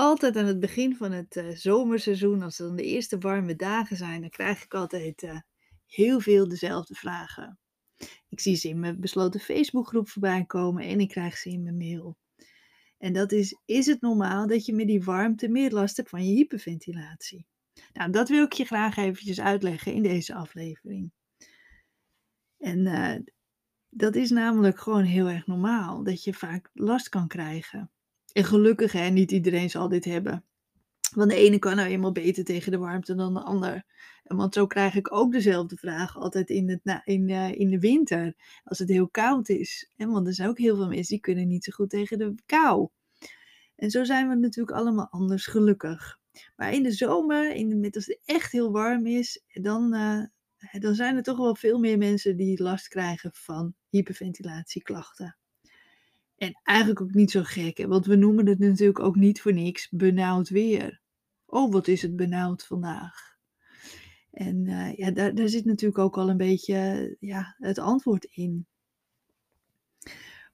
Altijd aan het begin van het, eh, zomerseizoen, als dan de eerste warme dagen zijn, dan krijg ik altijd, eh, heel veel dezelfde vragen. Ik zie ze in mijn besloten Facebookgroep voorbij komen en ik krijg ze in mijn mail. En dat is: is het normaal dat je met die warmte meer last hebt van je hyperventilatie? Nou, dat wil ik je graag eventjes uitleggen in deze aflevering. En, eh, dat is namelijk gewoon heel erg normaal dat je vaak last kan krijgen. En gelukkig, hè, niet iedereen zal dit hebben. Want de ene kan nou eenmaal beter tegen de warmte dan de ander. Want zo krijg ik ook dezelfde vraag altijd in, het, in, eh, in de winter, als het heel koud is. En want er zijn ook heel veel mensen die kunnen niet zo goed tegen de kou. En zo zijn we natuurlijk allemaal anders, gelukkig. Maar in de zomer, in de, met als het echt heel warm is, dan, eh, dan zijn er toch wel veel meer mensen die last krijgen van hyperventilatieklachten. En eigenlijk ook niet zo gek, hè? want we noemen het natuurlijk ook niet voor niks benauwd weer. Oh, wat is het benauwd vandaag? En uh, ja, daar, daar zit natuurlijk ook al een beetje ja, het antwoord in.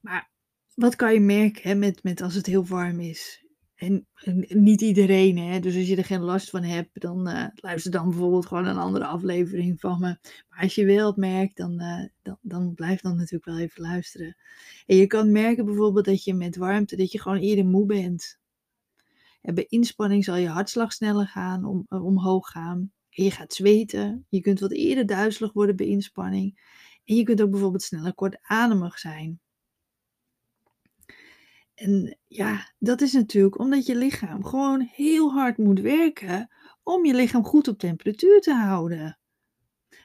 Maar wat kan je merken hè, met, met als het heel warm is? En, niet iedereen, hè. Dus als je er geen last van hebt, dan uh, luister dan bijvoorbeeld gewoon een andere aflevering van me. Maar als je wel het merkt, dan, uh, dan, dan blijf dan natuurlijk wel even luisteren. En je kan merken bijvoorbeeld dat je met warmte, dat je gewoon eerder moe bent. En bij inspanning zal je hartslag sneller gaan, om, uh, omhoog gaan. En je gaat zweten. Je kunt wat eerder duizelig worden bij inspanning. En je kunt ook bijvoorbeeld sneller kortademig zijn. En ja, dat is natuurlijk omdat je lichaam gewoon heel hard moet werken om je lichaam goed op temperatuur te houden.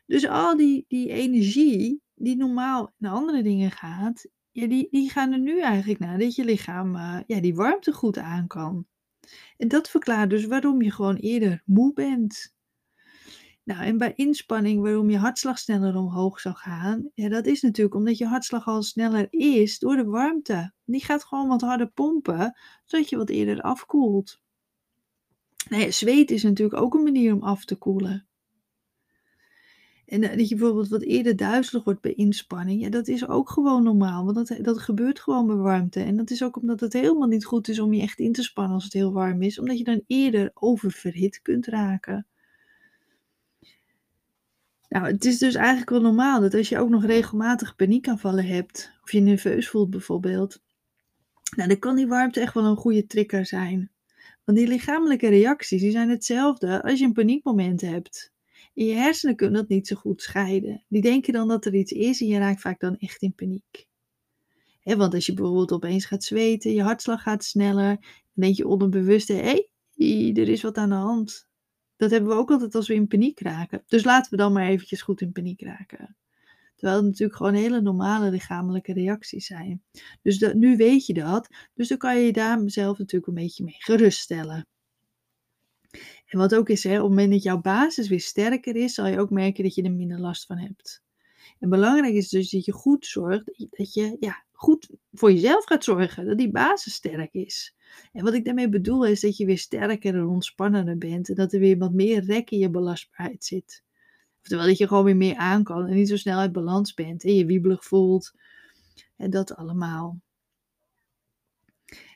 Dus al die, die energie die normaal naar andere dingen gaat, die, die gaan er nu eigenlijk naar dat je lichaam uh, ja, die warmte goed aan kan. En dat verklaart dus waarom je gewoon eerder moe bent. Nou, en bij inspanning waarom je hartslag sneller omhoog zou gaan, ja, dat is natuurlijk omdat je hartslag al sneller is door de warmte. Die gaat gewoon wat harder pompen, zodat je wat eerder afkoelt. Nou zweet is natuurlijk ook een manier om af te koelen. En dat je bijvoorbeeld wat eerder duizelig wordt bij inspanning, ja, dat is ook gewoon normaal, want dat, dat gebeurt gewoon bij warmte. En dat is ook omdat het helemaal niet goed is om je echt in te spannen als het heel warm is, omdat je dan eerder oververhit kunt raken. Nou, het is dus eigenlijk wel normaal dat als je ook nog regelmatig paniekaanvallen hebt, of je nerveus voelt bijvoorbeeld, nou, dan kan die warmte echt wel een goede trigger zijn. Want die lichamelijke reacties die zijn hetzelfde als je een paniekmoment hebt. En je hersenen kunnen dat niet zo goed scheiden. Die denken dan dat er iets is en je raakt vaak dan echt in paniek. want als je bijvoorbeeld opeens gaat zweten, je hartslag gaat sneller, dan denk je onderbewust, hé, hey, er is wat aan de hand. Dat hebben we ook altijd als we in paniek raken. Dus laten we dan maar eventjes goed in paniek raken. Terwijl het natuurlijk gewoon hele normale lichamelijke reacties zijn. Dus dat, nu weet je dat. Dus dan kan je je daar zelf natuurlijk een beetje mee geruststellen. En wat ook is, hè, op het moment dat jouw basis weer sterker is, zal je ook merken dat je er minder last van hebt. En belangrijk is dus dat je goed zorgt, dat je ja, goed voor jezelf gaat zorgen, dat die basis sterk is. En wat ik daarmee bedoel is dat je weer sterker en ontspannender bent en dat er weer wat meer rek in je belastbaarheid zit. Oftewel dat je gewoon weer meer aan kan en niet zo snel uit balans bent en je wiebelig voelt. En dat allemaal.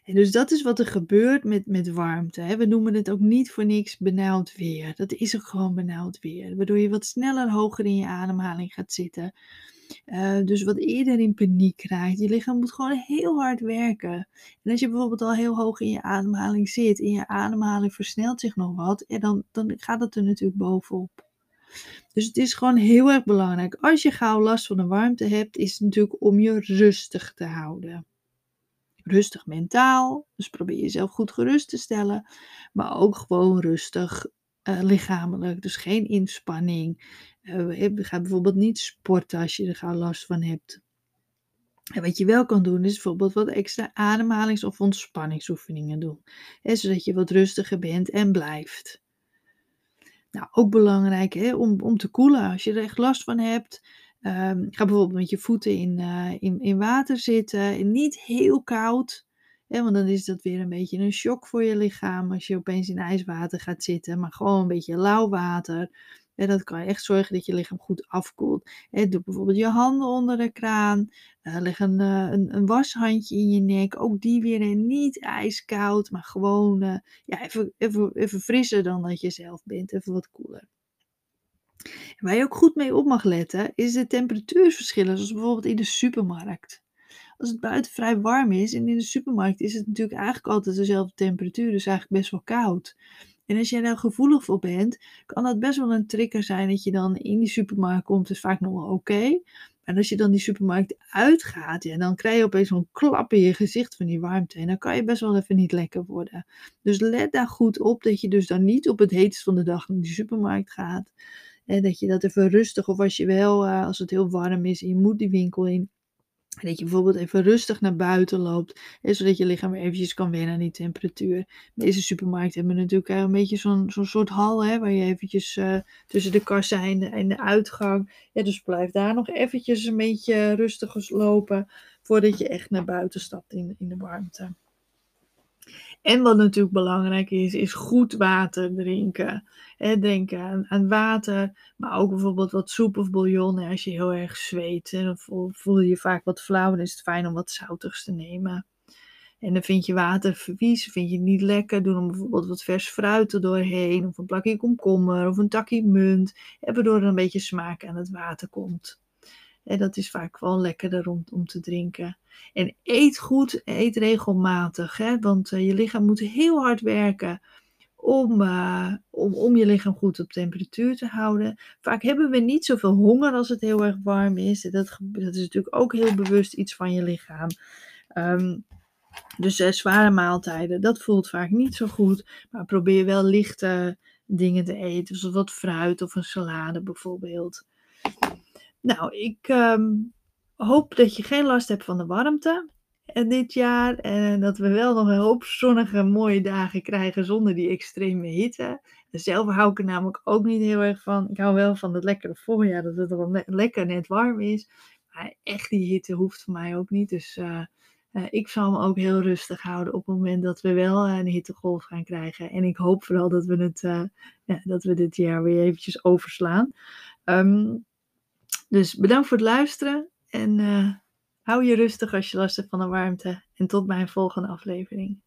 En dus dat is wat er gebeurt met, met warmte. We noemen het ook niet voor niks benauwd weer. Dat is ook gewoon benauwd weer. Waardoor je wat sneller hoger in je ademhaling gaat zitten. Uh, dus wat eerder in paniek raakt. Je lichaam moet gewoon heel hard werken. En als je bijvoorbeeld al heel hoog in je ademhaling zit en je ademhaling versnelt zich nog wat, en dan, dan gaat het er natuurlijk bovenop. Dus het is gewoon heel erg belangrijk. Als je gauw last van de warmte hebt, is het natuurlijk om je rustig te houden. Rustig mentaal, dus probeer jezelf goed gerust te stellen, maar ook gewoon rustig uh, lichamelijk. Dus geen inspanning. Uh, ga bijvoorbeeld niet sporten als je er gauw last van hebt. En wat je wel kan doen, is bijvoorbeeld wat extra ademhalings- of ontspanningsoefeningen doen. Zodat je wat rustiger bent en blijft. Nou, ook belangrijk hè, om, om te koelen. Als je er echt last van hebt, um, ga bijvoorbeeld met je voeten in, in, in water zitten. En niet heel koud, want dan is dat weer een beetje een shock voor je lichaam als je opeens in ijswater gaat zitten. Maar gewoon een beetje lauw water. En dat kan echt zorgen dat je lichaam goed afkoelt. Doe bijvoorbeeld je handen onder de kraan. Uh, leg een, uh, een, een, washandje in je nek. Ook die weer niet ijskoud, maar gewoon uh, ja, even, even, even frisser dan dat je zelf bent. Even wat koeler. Waar je ook goed mee op mag letten, is de temperatuurverschillen, zoals bijvoorbeeld in de supermarkt. Als het buiten vrij warm is en in de supermarkt is het natuurlijk eigenlijk altijd dezelfde temperatuur, dus eigenlijk best wel koud. En als jij daar gevoelig voor bent, kan dat best wel een trigger zijn dat je dan in die supermarkt komt, is vaak nog wel oké. Maar als je dan die supermarkt uitgaat, ja, dan krijg je opeens zo'n klap in je gezicht van die warmte. En dan kan je best wel even niet lekker worden. Dus let daar goed op dat je dus dan niet op het heetst van de dag naar die supermarkt gaat. En dat je dat even rustig, of als je wel, uh, als het heel warm is en je moet die winkel in, dat je bijvoorbeeld even rustig naar buiten loopt, zodat je lichaam eventjes kan wennen aan die temperatuur. Deze supermarkt hebben natuurlijk een beetje zo'n soort hal, hè, waar je eventjes uh, tussen de kassa en de, en de uitgang, ja, dus blijf daar nog eventjes een beetje rustig lopen, voordat je echt naar buiten stapt in, in de warmte. En wat natuurlijk belangrijk is, is goed water drinken. He, denken aan, water, maar ook bijvoorbeeld wat soep of bouillon. als je heel erg zweet, dan voel, voel, je je vaak wat flauw. Dan is het fijn om wat zoutigs te nemen. En dan vind je water vies, vind je het niet lekker. Doe dan bijvoorbeeld wat vers fruit er doorheen. Of een plakje komkommer of een takje munt. Waardoor er een beetje smaak aan het water komt. Dat is vaak wel lekkerder om, om te drinken. En eet goed, eet regelmatig. Hè? Want uh, je lichaam moet heel hard werken om, uh, om, om je lichaam goed op temperatuur te houden. Vaak hebben we niet zoveel honger als het heel erg warm is. Dat, dat is natuurlijk ook heel bewust iets van je lichaam. Um, dus uh, zware maaltijden, dat voelt vaak niet zo goed. Maar probeer wel lichte dingen te eten. Zoals wat fruit of een salade bijvoorbeeld. Nou, ik um, hoop dat je geen last hebt van de warmte eh, dit jaar. En dat we wel nog een hoop zonnige, mooie dagen krijgen zonder die extreme hitte. Zelf hou ik er namelijk ook niet heel erg van. Ik hou wel van het lekkere voorjaar, dat het wel lekker net warm is. Maar echt die hitte hoeft voor mij ook niet. Dus uh, uh, ik zal me ook heel rustig houden op het moment dat we wel een hittegolf gaan krijgen. En ik hoop vooral dat we, het, ja, dat we dit jaar weer eventjes overslaan. Um, dus bedankt voor het luisteren en uh, hou je rustig als je last hebt van de warmte. En tot mijn volgende aflevering.